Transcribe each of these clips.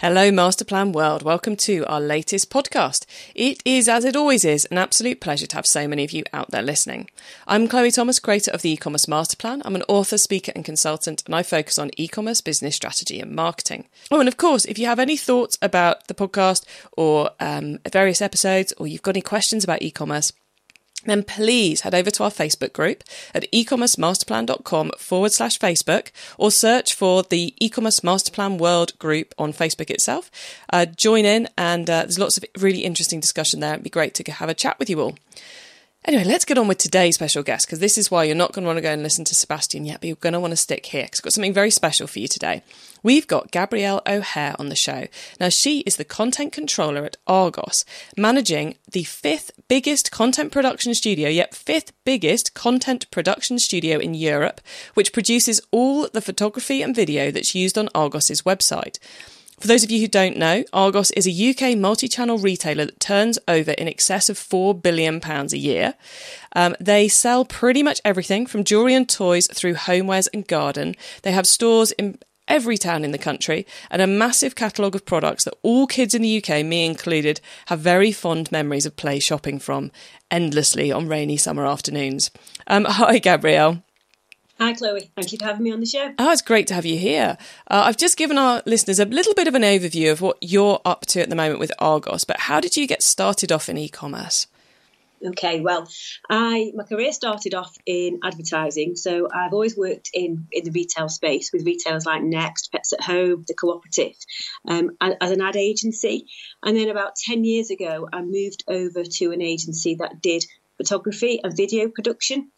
Hello, Masterplan World. Welcome to our latest podcast. It is, as it always is, an absolute pleasure to have so many of you out there listening. I'm Chloe Thomas, creator of the e-commerce Masterplan. I'm an author, speaker, and consultant, and I focus on e-commerce business strategy and marketing. Oh, and of course, if you have any thoughts about the podcast or um, various episodes, or you've got any questions about e-commerce, then please head over to our Facebook group at ecommercemasterplan.com forward slash Facebook or search for the e-commerce masterplan world group on Facebook itself. Uh, join in and uh, there's lots of really interesting discussion there. It'd be great to have a chat with you all. Anyway, let's get on with today's special guest because this is why you're not going to want to go and listen to Sebastian yet, but you're going to want to stick here because I've got something very special for you today. We've got Gabrielle O'Hare on the show. Now, she is the content controller at Argos, managing the fifth biggest content production studio, yet fifth biggest content production studio in Europe, which produces all the photography and video that's used on Argos's website. For those of you who don't know, Argos is a UK multi channel retailer that turns over in excess of £4 billion a year. Um, they sell pretty much everything from jewellery and toys through homewares and garden. They have stores in every town in the country and a massive catalogue of products that all kids in the UK, me included, have very fond memories of play shopping from endlessly on rainy summer afternoons. Um, hi, Gabrielle. Hi, Chloe. Thank you for having me on the show. Oh, it's great to have you here. Uh, I've just given our listeners a little bit of an overview of what you're up to at the moment with Argos, but how did you get started off in e commerce? Okay, well, I my career started off in advertising, so I've always worked in in the retail space with retailers like Next, Pets at Home, the Cooperative, um, as an ad agency. And then about ten years ago, I moved over to an agency that did photography and video production.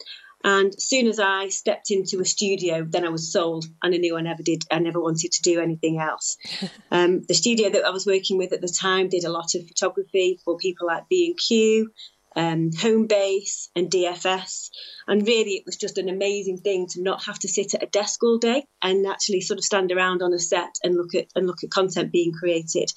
And as soon as I stepped into a studio, then I was sold, and I knew I never did. I never wanted to do anything else. um, the studio that I was working with at the time did a lot of photography for people like B and Q, um, Homebase, and DFS. And really, it was just an amazing thing to not have to sit at a desk all day and actually sort of stand around on a set and look at and look at content being created.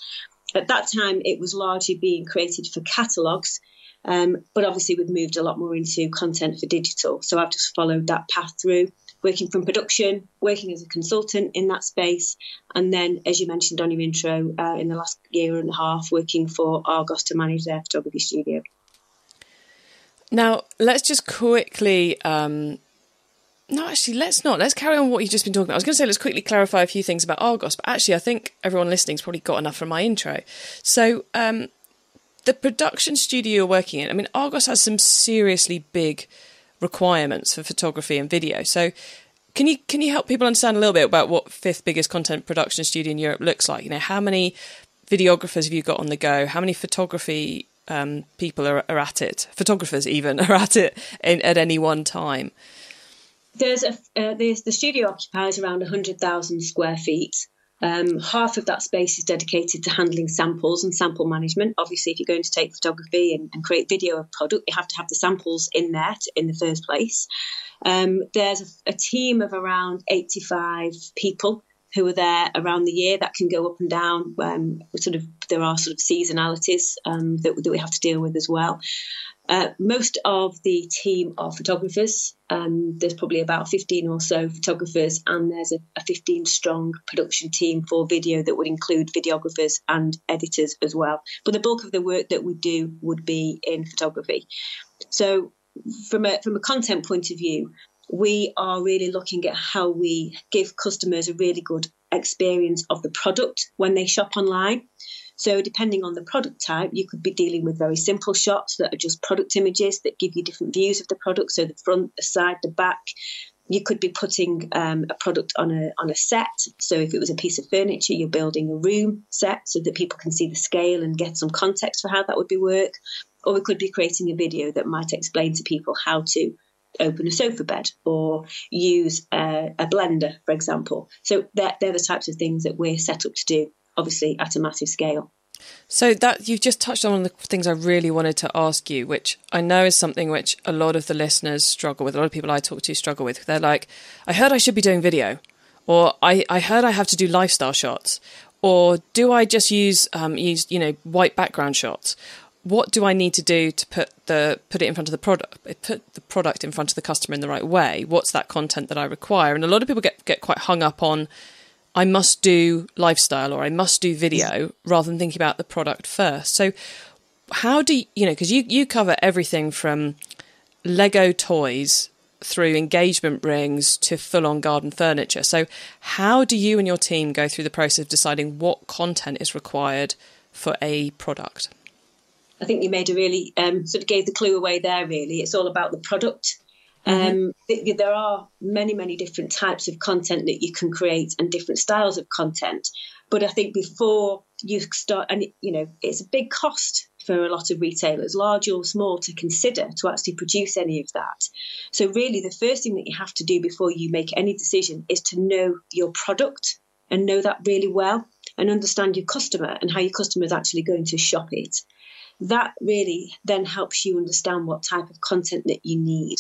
At that time, it was largely being created for catalogues um, but obviously, we've moved a lot more into content for digital. So I've just followed that path through, working from production, working as a consultant in that space, and then, as you mentioned on your intro, uh, in the last year and a half, working for Argos to manage their photography studio. Now, let's just quickly. Um, no, actually, let's not. Let's carry on what you've just been talking about. I was going to say, let's quickly clarify a few things about Argos, but actually, I think everyone listening's probably got enough from my intro. So, um, the production studio you're working in, I mean, Argos has some seriously big requirements for photography and video. So, can you can you help people understand a little bit about what fifth biggest content production studio in Europe looks like? You know, how many videographers have you got on the go? How many photography um, people are, are, at it? Photographers even are at it in, at any one time. There's a uh, there's the studio occupies around hundred thousand square feet. Um, half of that space is dedicated to handling samples and sample management. Obviously, if you're going to take photography and, and create video of product, you have to have the samples in there to, in the first place. Um, there's a, a, team of around 85 people who are there around the year that can go up and down. Um, sort of, there are sort of seasonalities um, that, that we have to deal with as well. Uh, most of the team are photographers. Um, there's probably about 15 or so photographers, and there's a, a 15 strong production team for video that would include videographers and editors as well. But the bulk of the work that we do would be in photography. So, from a from a content point of view, we are really looking at how we give customers a really good experience of the product when they shop online. So, depending on the product type, you could be dealing with very simple shots that are just product images that give you different views of the product. So, the front, the side, the back. You could be putting um, a product on a on a set. So, if it was a piece of furniture, you're building a room set so that people can see the scale and get some context for how that would be work. Or we could be creating a video that might explain to people how to open a sofa bed or use a, a blender, for example. So they're, they're the types of things that we're set up to do obviously at a massive scale. So that you've just touched on one of the things I really wanted to ask you, which I know is something which a lot of the listeners struggle with. A lot of people I talk to struggle with. They're like, I heard I should be doing video, or I, I heard I have to do lifestyle shots, or do I just use um, use you know white background shots? What do I need to do to put the put it in front of the product, put the product in front of the customer in the right way? What's that content that I require? And a lot of people get get quite hung up on I must do lifestyle or I must do video rather than thinking about the product first. So, how do you, you know, because you, you cover everything from Lego toys through engagement rings to full on garden furniture. So, how do you and your team go through the process of deciding what content is required for a product? I think you made a really um, sort of gave the clue away there. Really, it's all about the product Mm-hmm. Um, there are many, many different types of content that you can create and different styles of content. But I think before you start, and you know, it's a big cost for a lot of retailers, large or small, to consider to actually produce any of that. So, really, the first thing that you have to do before you make any decision is to know your product and know that really well and understand your customer and how your customer is actually going to shop it that really then helps you understand what type of content that you need.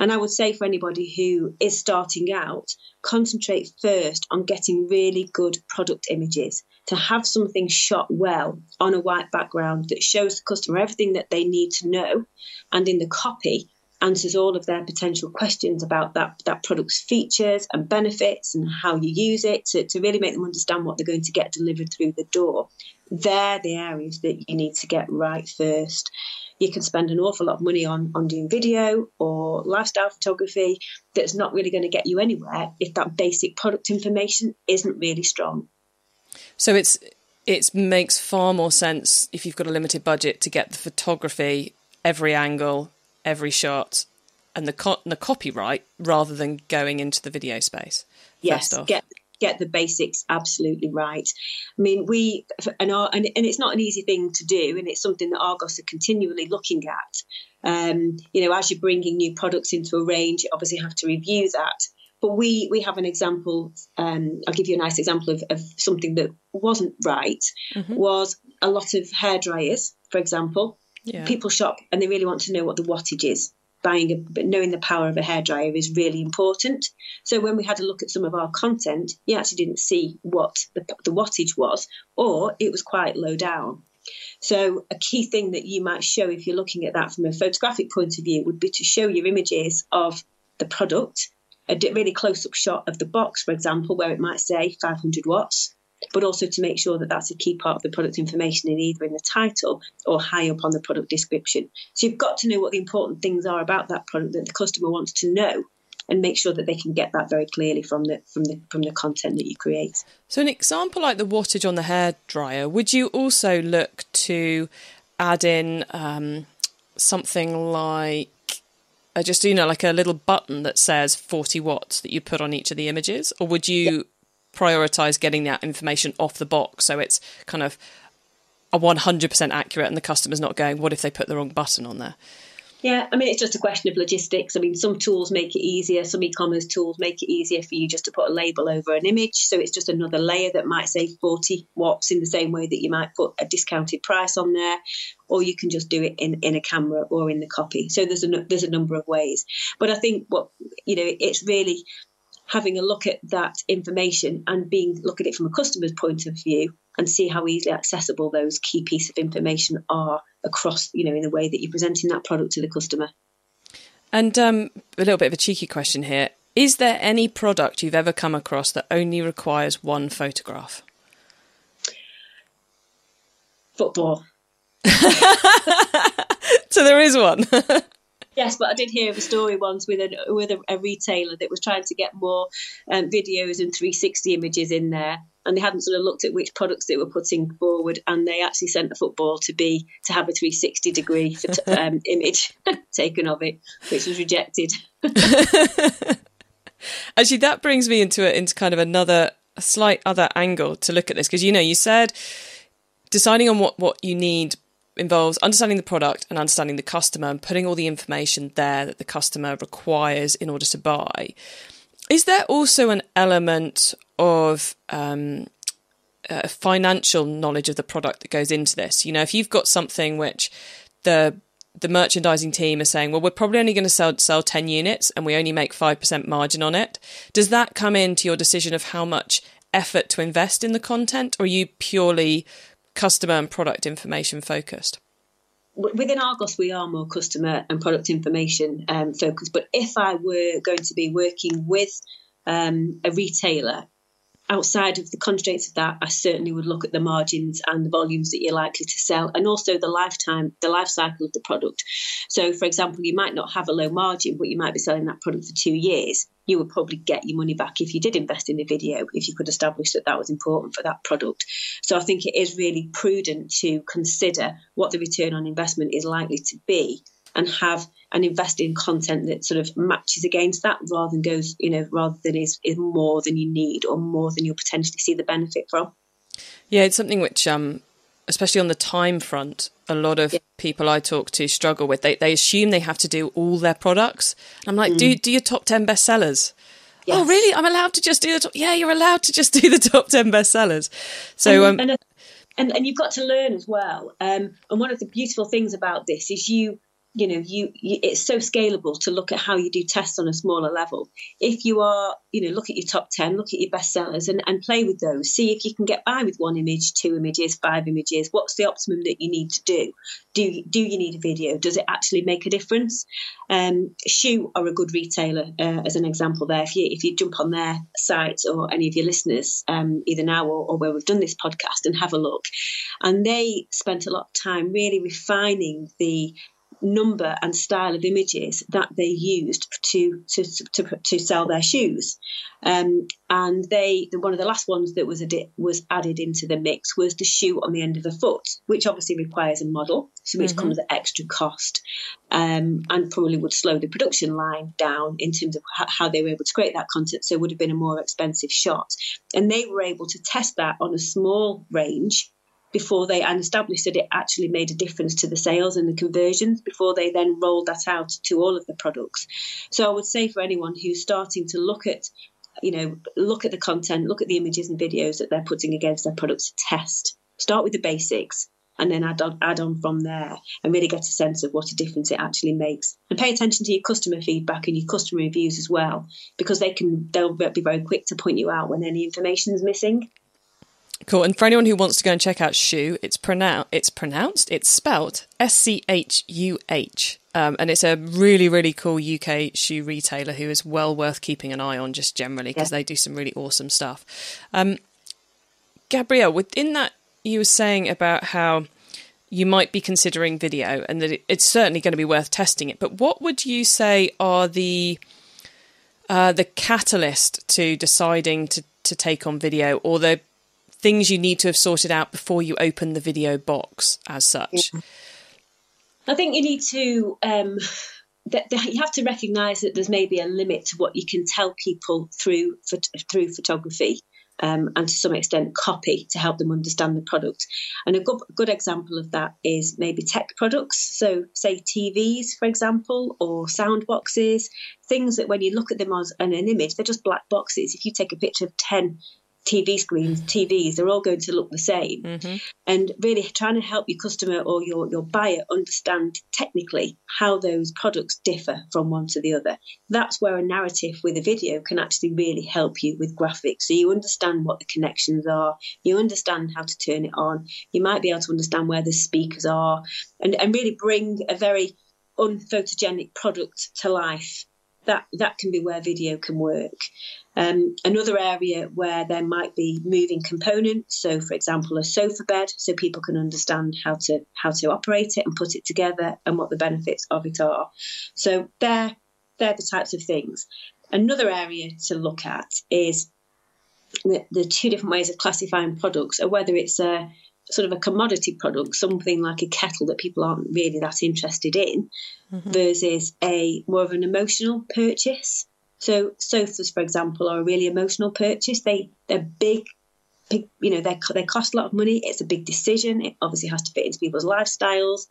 And I would say for anybody who is starting out, concentrate first on getting really good product images to have something shot well on a white background that shows the customer everything that they need to know and in the copy answers all of their potential questions about that, that product's features and benefits and how you use it to, to really make them understand what they're going to get delivered through the door. They're the areas that you need to get right first. You can spend an awful lot of money on, on doing video or lifestyle photography that's not really going to get you anywhere if that basic product information isn't really strong. So it's it makes far more sense if you've got a limited budget to get the photography every angle every shot and the co- the copyright rather than going into the video space. Yes, get get the basics absolutely right. I mean, we and, our, and and it's not an easy thing to do, and it's something that Argos are continually looking at. Um, you know, as you're bringing new products into a range, you obviously have to review that. But we we have an example. Um, I'll give you a nice example of, of something that wasn't right. Mm-hmm. Was a lot of hair dryers, for example, yeah. People shop and they really want to know what the wattage is. Buying a, but knowing the power of a hairdryer is really important. So when we had a look at some of our content, you actually didn't see what the, the wattage was, or it was quite low down. So a key thing that you might show if you're looking at that from a photographic point of view would be to show your images of the product, a really close-up shot of the box, for example, where it might say 500 watts, but also to make sure that that's a key part of the product information in either in the title or high up on the product description. So you've got to know what the important things are about that product that the customer wants to know and make sure that they can get that very clearly from the from the from the content that you create. So an example like the wattage on the hair dryer, would you also look to add in um, something like uh, just you know like a little button that says 40 watts that you put on each of the images or would you prioritize getting that information off the box so it's kind of a 100% accurate and the customer's not going what if they put the wrong button on there yeah, I mean, it's just a question of logistics. I mean, some tools make it easier. Some e-commerce tools make it easier for you just to put a label over an image. So it's just another layer that might say 40 watts in the same way that you might put a discounted price on there, or you can just do it in, in a camera or in the copy. So there's a there's a number of ways. But I think what you know, it's really having a look at that information and being look at it from a customer's point of view and see how easily accessible those key pieces of information are across, you know, in the way that you're presenting that product to the customer. And um, a little bit of a cheeky question here. Is there any product you've ever come across that only requires one photograph? Football. so there is one. Yes, but I did hear of a story once with a with a, a retailer that was trying to get more um, videos and 360 images in there, and they hadn't sort of looked at which products they were putting forward, and they actually sent the football to be to have a 360 degree um, image taken of it, which was rejected. actually, that brings me into it into kind of another a slight other angle to look at this because you know you said deciding on what what you need involves understanding the product and understanding the customer and putting all the information there that the customer requires in order to buy. Is there also an element of um, uh, financial knowledge of the product that goes into this. You know, if you've got something which the the merchandising team are saying, well, we're probably only going to sell sell ten units and we only make five percent margin on it. Does that come into your decision of how much effort to invest in the content, or are you purely customer and product information focused? Within Argos, we are more customer and product information um, focused. But if I were going to be working with um, a retailer outside of the constraints of that, I certainly would look at the margins and the volumes that you're likely to sell, and also the lifetime, the life cycle of the product. So, for example, you might not have a low margin, but you might be selling that product for two years. You would probably get your money back if you did invest in the video, if you could establish that that was important for that product. So, I think it is really prudent to consider what the return on investment is likely to be and have and invest in content that sort of matches against that rather than goes, you know, rather than is, is more than you need or more than you'll potentially see the benefit from. Yeah, it's something which, um, especially on the time front, a lot of yeah. people I talk to struggle with. They they assume they have to do all their products. And I'm like, mm. do do your top ten bestsellers. Oh, yes. Oh, really? I'm allowed to just do the top. Yeah, you're allowed to just do the top ten bestsellers. So, and, um, and, and, and you've got to learn as well. Um, and one of the beautiful things about this is you you know you, you, it's so scalable to look at how you do tests on a smaller level. If you are you know look at your top 10 look at your best sellers and, and play with those. See if you can get by with one image two images five images. What's the optimum that you need to do? Do do you need a video? Does it actually make a difference? Um, Schuh are a good retailer uh, as an example there. If you if you jump on their site or any of your listeners um, either now or, or where we've done this podcast and have a look. And they spent a lot of time really refining the number and style of images that they used to to, to, to sell their shoes. Um, and they one of the last ones that was adi- was added into the mix was the shoe on the end of the foot, which obviously requires a model, so which mm-hmm. comes at extra cost, um, and probably would slow the production line down in terms of how they were able to create that content. So it would have been a more expensive shot, and they were able to test that on a small range before they and established that it actually made a difference to the sales and the conversions before they then rolled that out to all of the products. So I would say for anyone who's starting to look at you know look at the content, look at the images and videos that they're putting against their products, test. Start with the basics and then add on, add on from there and really get a sense of what a difference it actually makes. And pay attention to your customer feedback and your customer reviews as well, because they can they'll be very quick to point you out when any information is missing. Cool. And for anyone who wants to go and check out Schuh, it's pronounced, it's pronounced, it's spelt S C H U H. Um, and it's a really, really cool UK shoe retailer who is well worth keeping an eye on just generally because yeah. they do some really awesome stuff. Um, Gabrielle, within that, you were saying about how you might be considering video and that it, it's certainly going to be worth testing it. But what would you say are the uh, the catalyst to deciding to, to take on video or the things you need to have sorted out before you open the video box as such? I think you need to. Um, that, you have to recognise that there's maybe a limit to what you can tell people through through photography. Um, and to some extent copy to help them understand the product. And a good, good example of that is maybe tech products. So, say TVs, for example, or sound boxes, things that when you look at them as an image, they're just black boxes. If you take a picture of 10 TV screens, TVs, they're all going to look the same. Mm-hmm. And really trying to help your customer or your, your buyer understand technically how those products differ from one to the other. That's where a narrative with a video can actually really help you with graphics. So you understand what the connections are, you understand how to turn it on, you might be able to understand where the speakers are, and, and really bring a very unphotogenic product to life that that can be where video can work. Um, another area where there might be moving components, so for example, a sofa bed, so people can understand how to how to operate it and put it together and what the benefits of it are. So they're they're the types of things. Another area to look at is the, the two different ways of classifying products, or whether it's a sort of a commodity product, something like a kettle that people aren't really that interested in, mm-hmm. versus a more of an emotional purchase. So sofas, for example, are a really emotional purchase. They they're big, big. You know, they they cost a lot of money. It's a big decision. It obviously has to fit into people's lifestyles,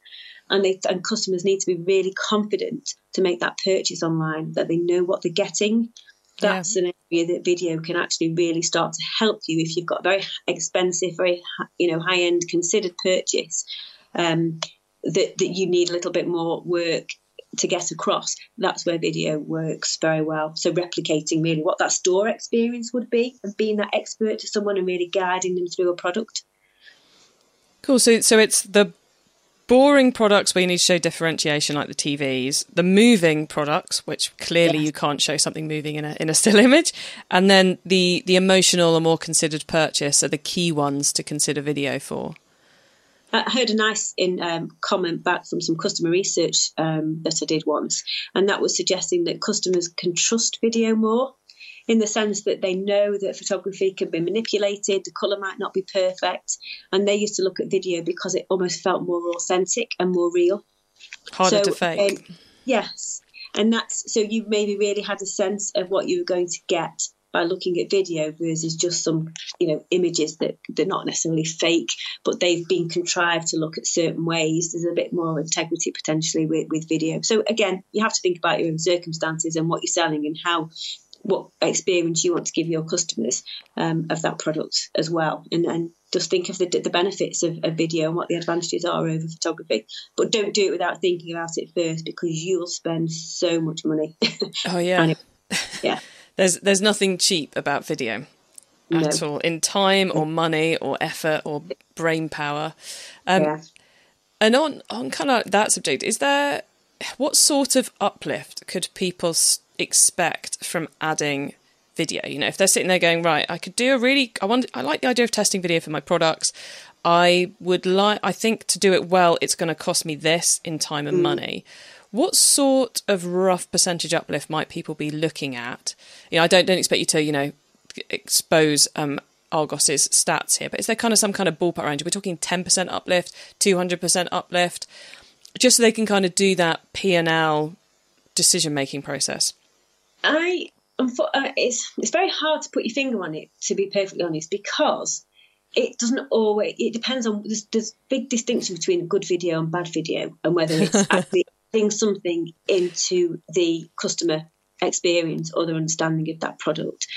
and they and customers need to be really confident to make that purchase online that they know what they're getting. That's yeah. an area that video can actually really start to help you if you've got a very expensive, very you know high end considered purchase um, that that you need a little bit more work to get across. That's where video works very well. So replicating really what that store experience would be and being that expert to someone and really guiding them through a product. Cool. So so it's the boring products where you need to show differentiation, like the TVs, the moving products, which clearly yes. you can't show something moving in a in a still image, and then the the emotional or more considered purchase are the key ones to consider video for. I heard a nice in um, comment back from some customer research um, that I did once, and that was suggesting that customers can trust video more in the sense that they know that photography can be manipulated, the colour might not be perfect, and they used to look at video because it almost felt more authentic and more real. Harder so, to fake. Um, yes. And that's so you maybe really had a sense of what you were going to get by looking at video versus just some you know images that they're not necessarily fake but they've been contrived to look at certain ways there's a bit more integrity potentially with, with video so again you have to think about your own circumstances and what you're selling and how what experience you want to give your customers um, of that product as well. And, and just think of the, the benefits of, of, video and what the advantages are over photography. But don't do it without thinking about it first because you'll spend so much money. Oh, yeah. it, yeah. there's, there's nothing cheap about video at all in time or money or effort or brain power. Um, yeah. And on, on kind of that subject, is there what sort of uplift could people expect from adding video. You know, if they're sitting there going, right, I could do a really, I want, I like the idea of testing video for my products. I would like, I think to do it well, it's going to cost me this in time and mm. money. What sort of rough percentage uplift might people be looking at? You know, I don't don't expect you to, you know, expose um, Argos's stats here, but is there kind of some kind of ballpark range? We're talking ten percent uplift, two hundred percent uplift, just so they can kind of do that P and L decision making process. I uh, it's it's very hard to put your finger on it to be perfectly honest because it doesn't always it depends on there's, there's big distinction between good video and bad video and whether it's actually putting something into the customer experience or their understanding of that product.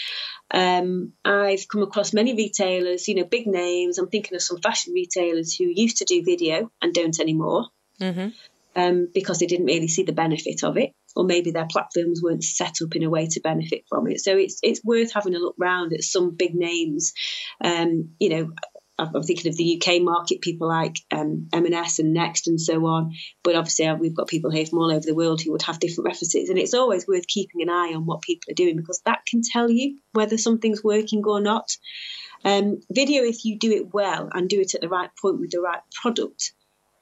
Um, I've come across many retailers, you know, big names. I'm thinking of some fashion retailers who used to do video and don't anymore mm-hmm. um, because they didn't really see the benefit of it or maybe their platforms weren't set up in a way to benefit from it. So it's it's worth having a look round at some big names. Um, you know, I'm thinking of the UK market, people like um, M&S and Next and so on. But obviously, uh, we've got people here from all over the world who would have different references, and it's always worth keeping an eye on what people are doing because that can tell you whether something's working or not. Um, video, if you do it well and do it at the right point with the right product,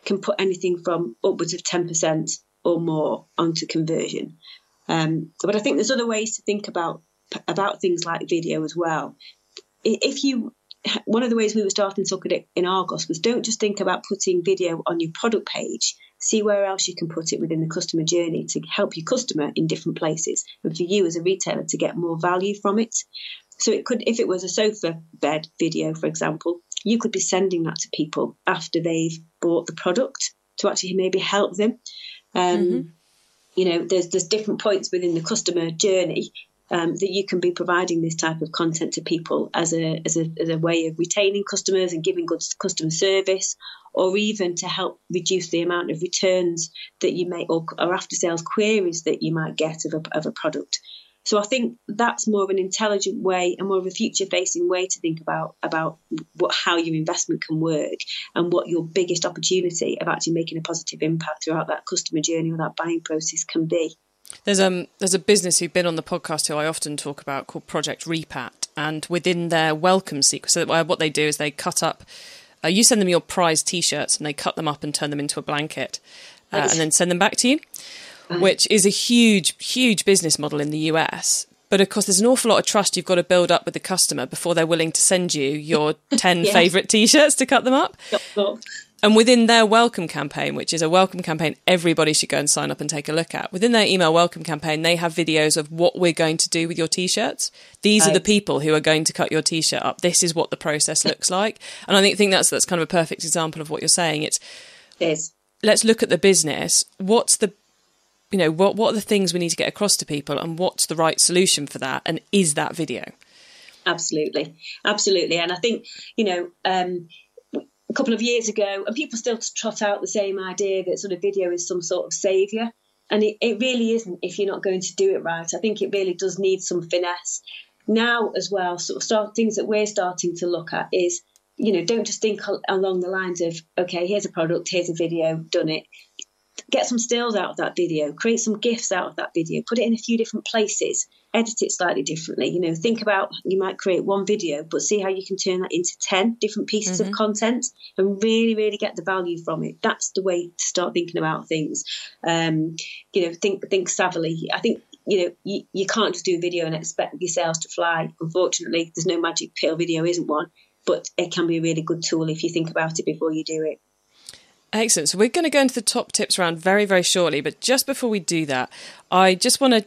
can put anything from upwards of 10% or more onto conversion. Um, but I think there's other ways to think about about things like video as well. If you one of the ways we were starting to look at it in Argos was don't just think about putting video on your product page. See where else you can put it within the customer journey to help your customer in different places, and for you as a retailer to get more value from it. So it could, if it was a sofa bed video, for example, you could be sending that to people after they've bought the product to actually maybe help them. Um, mm-hmm. You know, there's there's different points within the customer journey um, that you can be providing this type of content to people as a, as a as a way of retaining customers and giving good customer service, or even to help reduce the amount of returns that you may or, or after sales queries that you might get of a, of a product. So I think that's more of an intelligent way and more of a future facing way to think about about what how your investment can work and what your biggest opportunity of actually making a positive impact throughout that customer journey or that buying process can be. There's um there's a business who've been on the podcast who I often talk about called Project Repat, and within their welcome sequence, so what they do is they cut up. Uh, you send them your prize T-shirts, and they cut them up and turn them into a blanket, uh, and then send them back to you Mm. which is a huge, huge business model in the US. But of course, there's an awful lot of trust you've got to build up with the customer before they're willing to send you your 10 yeah. favourite t shirts to cut them up. Yep. And within their welcome campaign, which is a welcome campaign everybody should go and sign up and take a look at, within their email welcome campaign, they have videos of what we're going to do with your t shirts. These right. are the people who are going to cut your t shirt up. This is what the process looks like. And I think, think that's, that's kind of a perfect example of what you're saying. It's, it is. let's look at the business. What's the you know what what are the things we need to get across to people and what's the right solution for that and is that video? Absolutely. Absolutely. And i think you know um, a couple of years ago and people still trot out the same idea that sort of video is some sort of savior. And it, it really isn't if you're not going to do it right. I think it really does need some finesse. Now as well sort of start things that we're starting to look at is you know don't just think along the lines of okay here's a product here's a video done it get some stills out of that video, create some gifs out of that video, put it in a few different places, edit it slightly differently. You know, think about you might create one video, but see how you can turn that into 10 different pieces mm-hmm. of content and really, really get the value from it. That's the way to start thinking about things. Um, you know, think think savvily. I think you know, you, you can't just do a video and expect your sales to fly. Unfortunately, there's no magic pill. Video isn't one, but it can be a really good tool if you think about it before you do it. Excellent. So we're going to go into the top tips round very, very shortly. But just before we do that, I just want to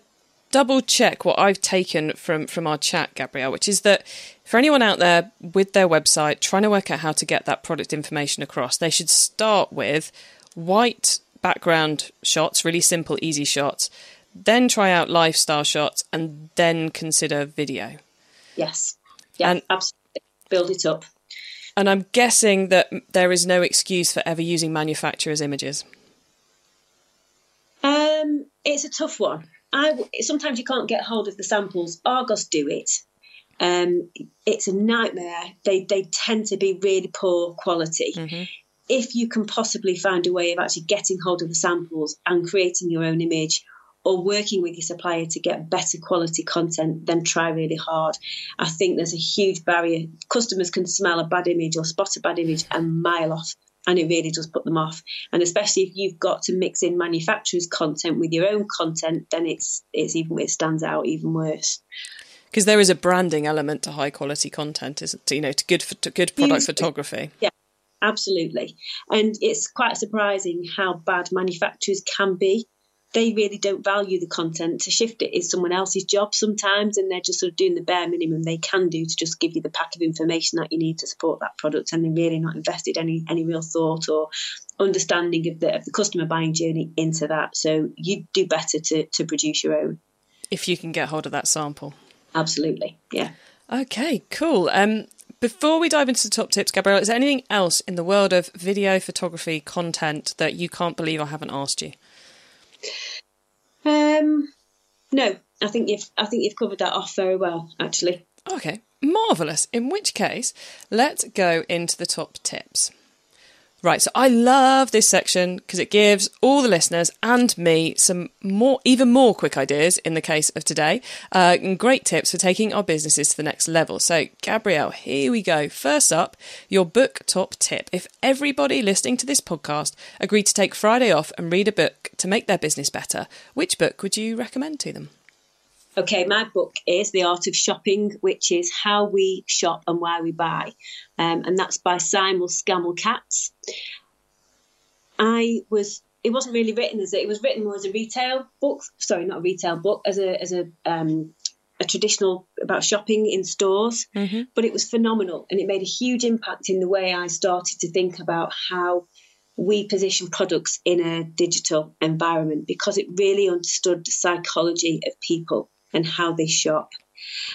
double check what I've taken from from our chat, Gabrielle, which is that for anyone out there with their website trying to work out how to get that product information across, they should start with white background shots, really simple, easy shots, then try out lifestyle shots, and then consider video. Yes. Yeah, and, absolutely. Build it up. And I'm guessing that there is no excuse for ever using manufacturers' images. Um, it's a tough one. I sometimes you can't get hold of the samples. Argos do it. Um, it's a nightmare. They they tend to be really poor quality. Mm-hmm. If you can possibly find a way of actually getting hold of the samples and creating your own image, or working with your supplier to get better quality content, then try really hard. I think there's a huge barrier. Customers can smell a bad image or spot a bad image a mile off. And it really does put them off, and especially if you've got to mix in manufacturers' content with your own content, then it's it's even it stands out even worse because there is a branding element to high quality content, isn't it? you know to good to good product photography. Yeah, absolutely, and it's quite surprising how bad manufacturers can be they really don't value the content. To shift it is someone else's job sometimes, and they're just sort of doing the bare minimum they can do to just give you the pack of information that you need to support that product, and they're really not invested any any real thought or understanding of the of the customer buying journey into that. So you do better to to produce your own if you can get hold of that sample. Absolutely, yeah. Okay, cool. Um, before we dive into the top tips, Gabrielle, is there anything else in the world of video photography content that you can't believe I haven't asked you? Um, no, I think you've I think you've covered that off very well, actually. Okay, marvelous. In which case, let's go into the top tips. Right, so I love this section because it gives all the listeners and me some more, even more quick ideas in the case of today, uh, and great tips for taking our businesses to the next level. So, Gabrielle, here we go. First up, your book top tip. If everybody listening to this podcast agreed to take Friday off and read a book to make their business better, which book would you recommend to them? Okay, my book is The Art of Shopping, which is how we shop and why we buy. Um, and that's by Siemon Scamell-Katz. I was, it wasn't really written as a, it was written more as a retail book, sorry, not a retail book, as a, as a, um, a traditional about shopping in stores, mm-hmm. but it was phenomenal and it made a huge impact in the way I started to think about how we position products in a digital environment because it really understood the psychology of people and how they shop.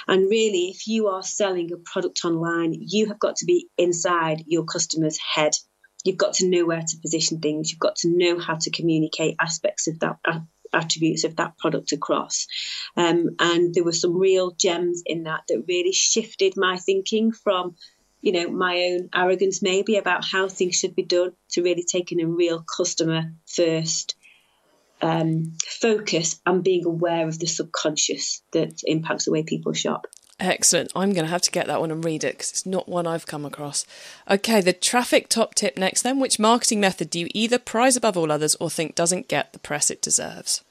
And really, if you are selling a product online, you have got to be inside your customer's head. You've got to know where to position things. You've got to know how to communicate aspects of that attributes of that product across. Um, and there were some real gems in that that really shifted my thinking from, you know, my own arrogance maybe about how things should be done to really taking a real customer first um, focus and being aware of the subconscious that impacts the way people shop. Excellent. I'm going to have to get that one and read it because it's not one I've come across. Okay, the traffic top tip next then. Which marketing method do you either prize above all others or think doesn't get the press it deserves?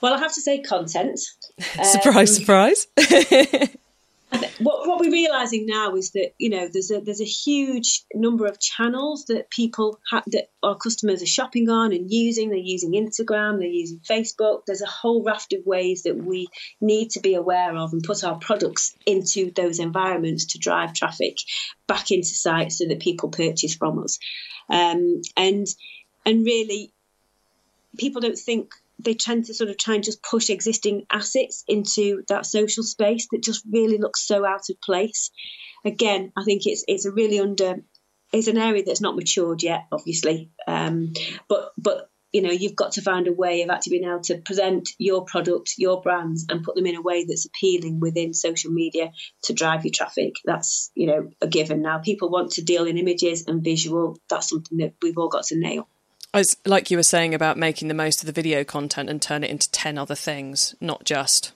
Well, I have to say content. surprise, um, surprise. what, what we're realizing now is that you know there's a there's a huge number of channels that people ha- that our customers are shopping on and using. They're using Instagram, they're using Facebook. There's a whole raft of ways that we need to be aware of and put our products into those environments to drive traffic back into sites so that people purchase from us. Um, and and really, people don't think they tend to sort of try and just push existing assets into that social space that just really looks so out of place. Again, I think it's it's a really under it's an area that's not matured yet, obviously. Um, but but you know you've got to find a way of actually being able to present your product, your brands, and put them in a way that's appealing within social media to drive your traffic. That's you know a given now. People want to deal in images and visual. That's something that we've all got to nail. Like you were saying about making the most of the video content and turn it into ten other things, not just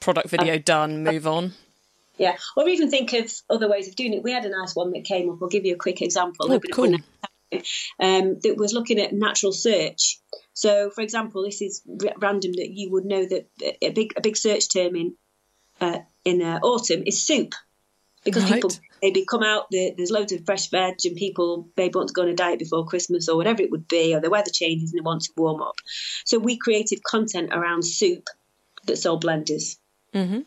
product video uh, done, move on. Yeah, or even think of other ways of doing it. We had a nice one that came up. I'll give you a quick example. Oh, cool. Um, that was looking at natural search. So, for example, this is r- random that you would know that a big a big search term in uh, in uh, autumn is soup because right. people maybe come out there's loads of fresh veg and people maybe want to go on a diet before christmas or whatever it would be or the weather changes and they want to warm up. So we created content around soup that sold blenders. Mm-hmm.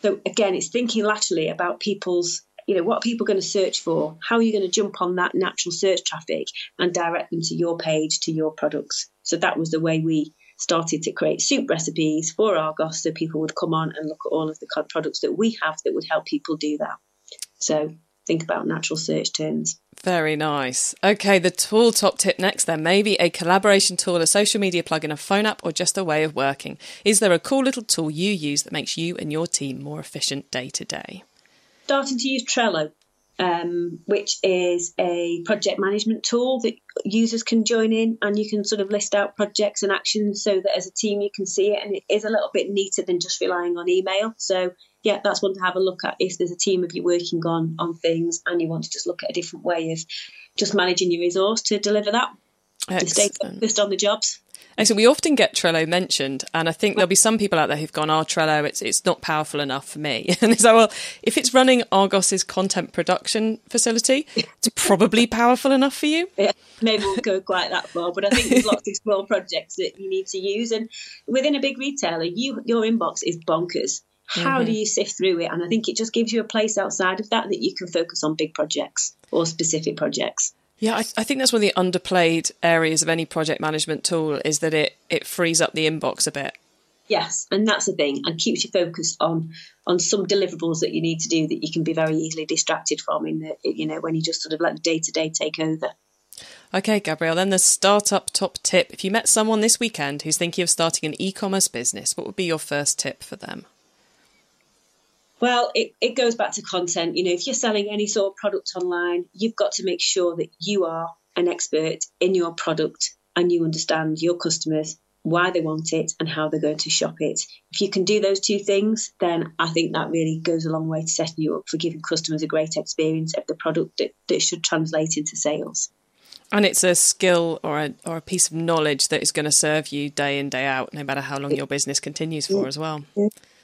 so again it's thinking laterally about people's you know what are people going to search for? How are you going to jump on that natural search traffic and direct them to your page to your products? So that was the way we started to create soup recipes for argos so people would come on and look at all of the products that we have that would help people do that so think about natural search terms. Very nice. Okay, the tool top tip next then. Maybe a collaboration tool, a social media plugin, a phone app, or just a way of working. Is there a cool little tool you use that makes you and your team more efficient day to day? Starting to use Trello, um, which is a project management tool that users can join in and you can sort of list out projects and actions so that as a team you can see it and it is a little bit neater than just relying on email. So yeah, that's one to have a look at if there's a team of you working on on things and you want to just look at a different way of just managing your resource to deliver that. Excellent. To stay focused on the jobs. And so We often get Trello mentioned, and I think there'll be some people out there who've gone, "Oh, Trello, it's it's not powerful enough for me." And so, well, if it's running Argos's content production facility, it's probably powerful enough for you. Yeah, maybe we'll go quite that far, but I think there's lots of small projects that you need to use, and within a big retailer, you your inbox is bonkers. How mm-hmm. do you sift through it? And I think it just gives you a place outside of that that you can focus on big projects or specific projects. Yeah, I, th- I, think that's one of the underplayed areas of any project management tool is that it it frees up the inbox a bit. Yes, and that's the thing, and keeps you focused on on some deliverables that you need to do that you can be very easily distracted from in the you know when you just sort of let the day to day take over. Okay, Gabrielle, then the startup top tip. If you met someone this weekend who's thinking of starting an e commerce business, what would be your first tip for them? Well, it, it goes back to content. You know, if you're selling any sort of product online, you've got to make sure that you are an expert in your product and you understand your customers, why they want it, and how they're going to shop it. If you can do those two things, then I think that really goes a long way to setting you up for giving customers a great experience of the product that, that should translate into sales. And it's a skill or a, or a piece of knowledge that is going to serve you day in, day out, no matter how long your business continues for as well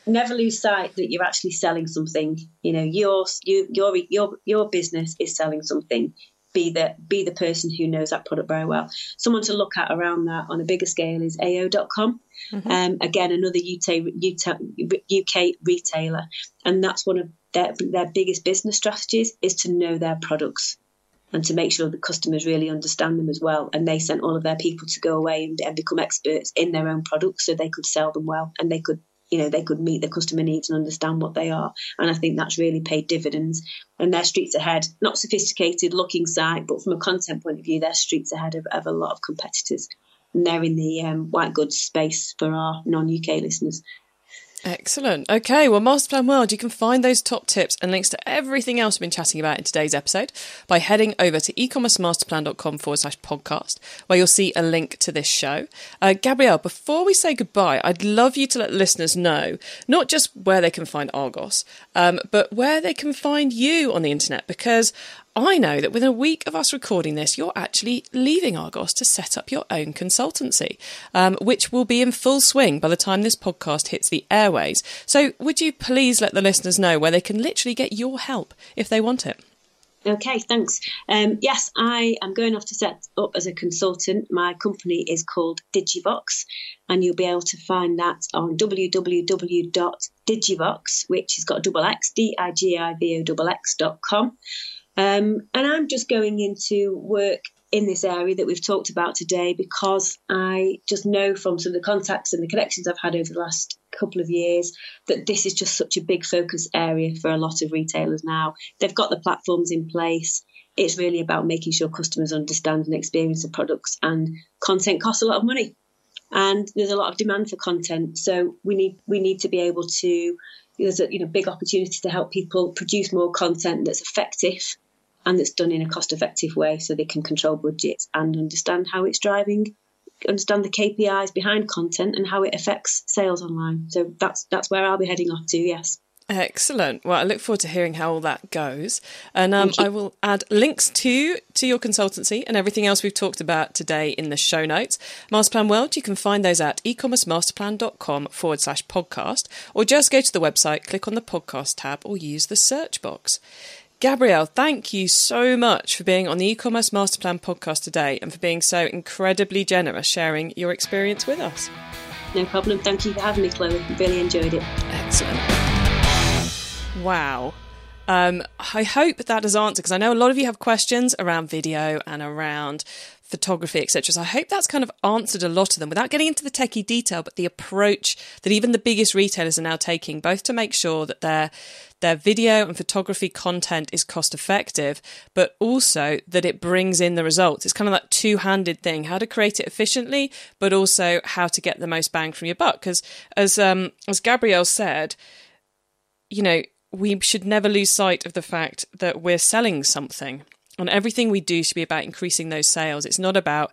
never lose sight that you're actually selling something. You know, your you, your your your business is selling something. Be the be the person who knows that product very well. Someone to look at around that on a bigger scale is AO.com. Mm-hmm. Um, again, another UK, UK retailer, and that's one of their their biggest business strategies is to know their products and to make sure the customers really understand them as well. And they sent all of their people to go away and, and, become experts in their own products so they could sell them well and they could you know they could meet the customer needs and understand what they are. And i think that's really paid dividends. And their streets ahead not sophisticated looking site but from a content point of view they're streets ahead of, of a lot of competitors. And they're in the um, white goods space for our non-uk listeners Excellent. Okay, well, Masterplan World, you can find those top tips and links to everything else we've been chatting about in today's episode by heading over to ecommercemasterplan.com forward slash podcast, where you'll see a link to this show. Uh, Gabrielle, before we say goodbye, I'd love you to let listeners know not just where they can find Argos, um, but where they can find you on the internet, because I know that within a week of us recording this, you're actually leaving Argos to set up your own consultancy, um, which will be in full swing by the time this podcast hits the airways. So, would you please let the listeners know where they can literally get your help if they want it? Okay, thanks. Um, yes, I am going off to set up as a consultant. My company is called Digivoxx, and you'll be able to find that on www.digivoxx, which has got double X, D I G I V O double X dot com. Um, and I'm just going into work in this area that we've talked about today because I just know from some of the contacts and the connections I've had over the last couple of years that this is just such a big focus area for a lot of retailers now. They've got the platforms in place. It's really about making sure customers understand and experience the products, and content costs a lot of money. And there's a lot of demand for content, so we need we need to be able to. There's a you know big opportunity to help people produce more content that's effective and that's done in a cost effective way so they can control budgets and understand how it's driving understand the KPIs behind content and how it affects sales online. So that's that's where I'll be heading off to. Yes. Excellent. Well, I look forward to hearing how all that goes, and um, I will add links to to your consultancy and everything else we've talked about today in the show notes. Masterplan World, you can find those at ecommercemasterplan.com forward slash podcast, or just go to the website, click on the podcast tab, or use the search box. Gabrielle, thank you so much for being on the e-commerce masterplan podcast today and for being so incredibly generous sharing your experience with us. No problem. Thank you for having me, Chloe. Really enjoyed it. Excellent. Wow. Um, I hope that has answered because I know a lot of you have questions around video and around photography, etc. So I hope that's kind of answered a lot of them without getting into the techie detail, but the approach that even the biggest retailers are now taking, both to make sure that their their video and photography content is cost effective, but also that it brings in the results. It's kind of that two handed thing: how to create it efficiently, but also how to get the most bang from your buck. Because as um, as Gabrielle said, you know we should never lose sight of the fact that we're selling something and everything we do should be about increasing those sales. It's not about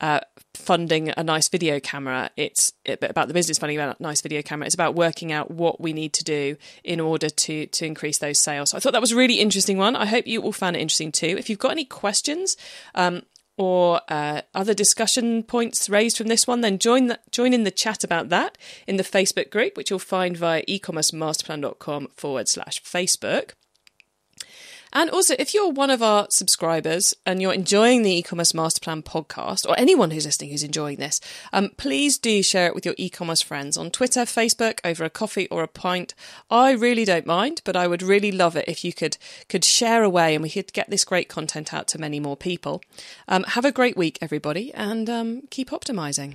uh, funding a nice video camera. It's about the business funding a nice video camera. It's about working out what we need to do in order to to increase those sales. So I thought that was a really interesting one. I hope you all found it interesting too. If you've got any questions. Um, or uh, other discussion points raised from this one, then join the, join in the chat about that in the Facebook group, which you'll find via ecommercemasterplan.com forward slash Facebook. And also, if you're one of our subscribers and you're enjoying the e-commerce masterplan podcast, or anyone who's listening who's enjoying this, um, please do share it with your e-commerce friends on Twitter, Facebook, over a coffee or a pint. I really don't mind, but I would really love it if you could could share away and we could get this great content out to many more people. Um, have a great week, everybody, and um, keep optimizing.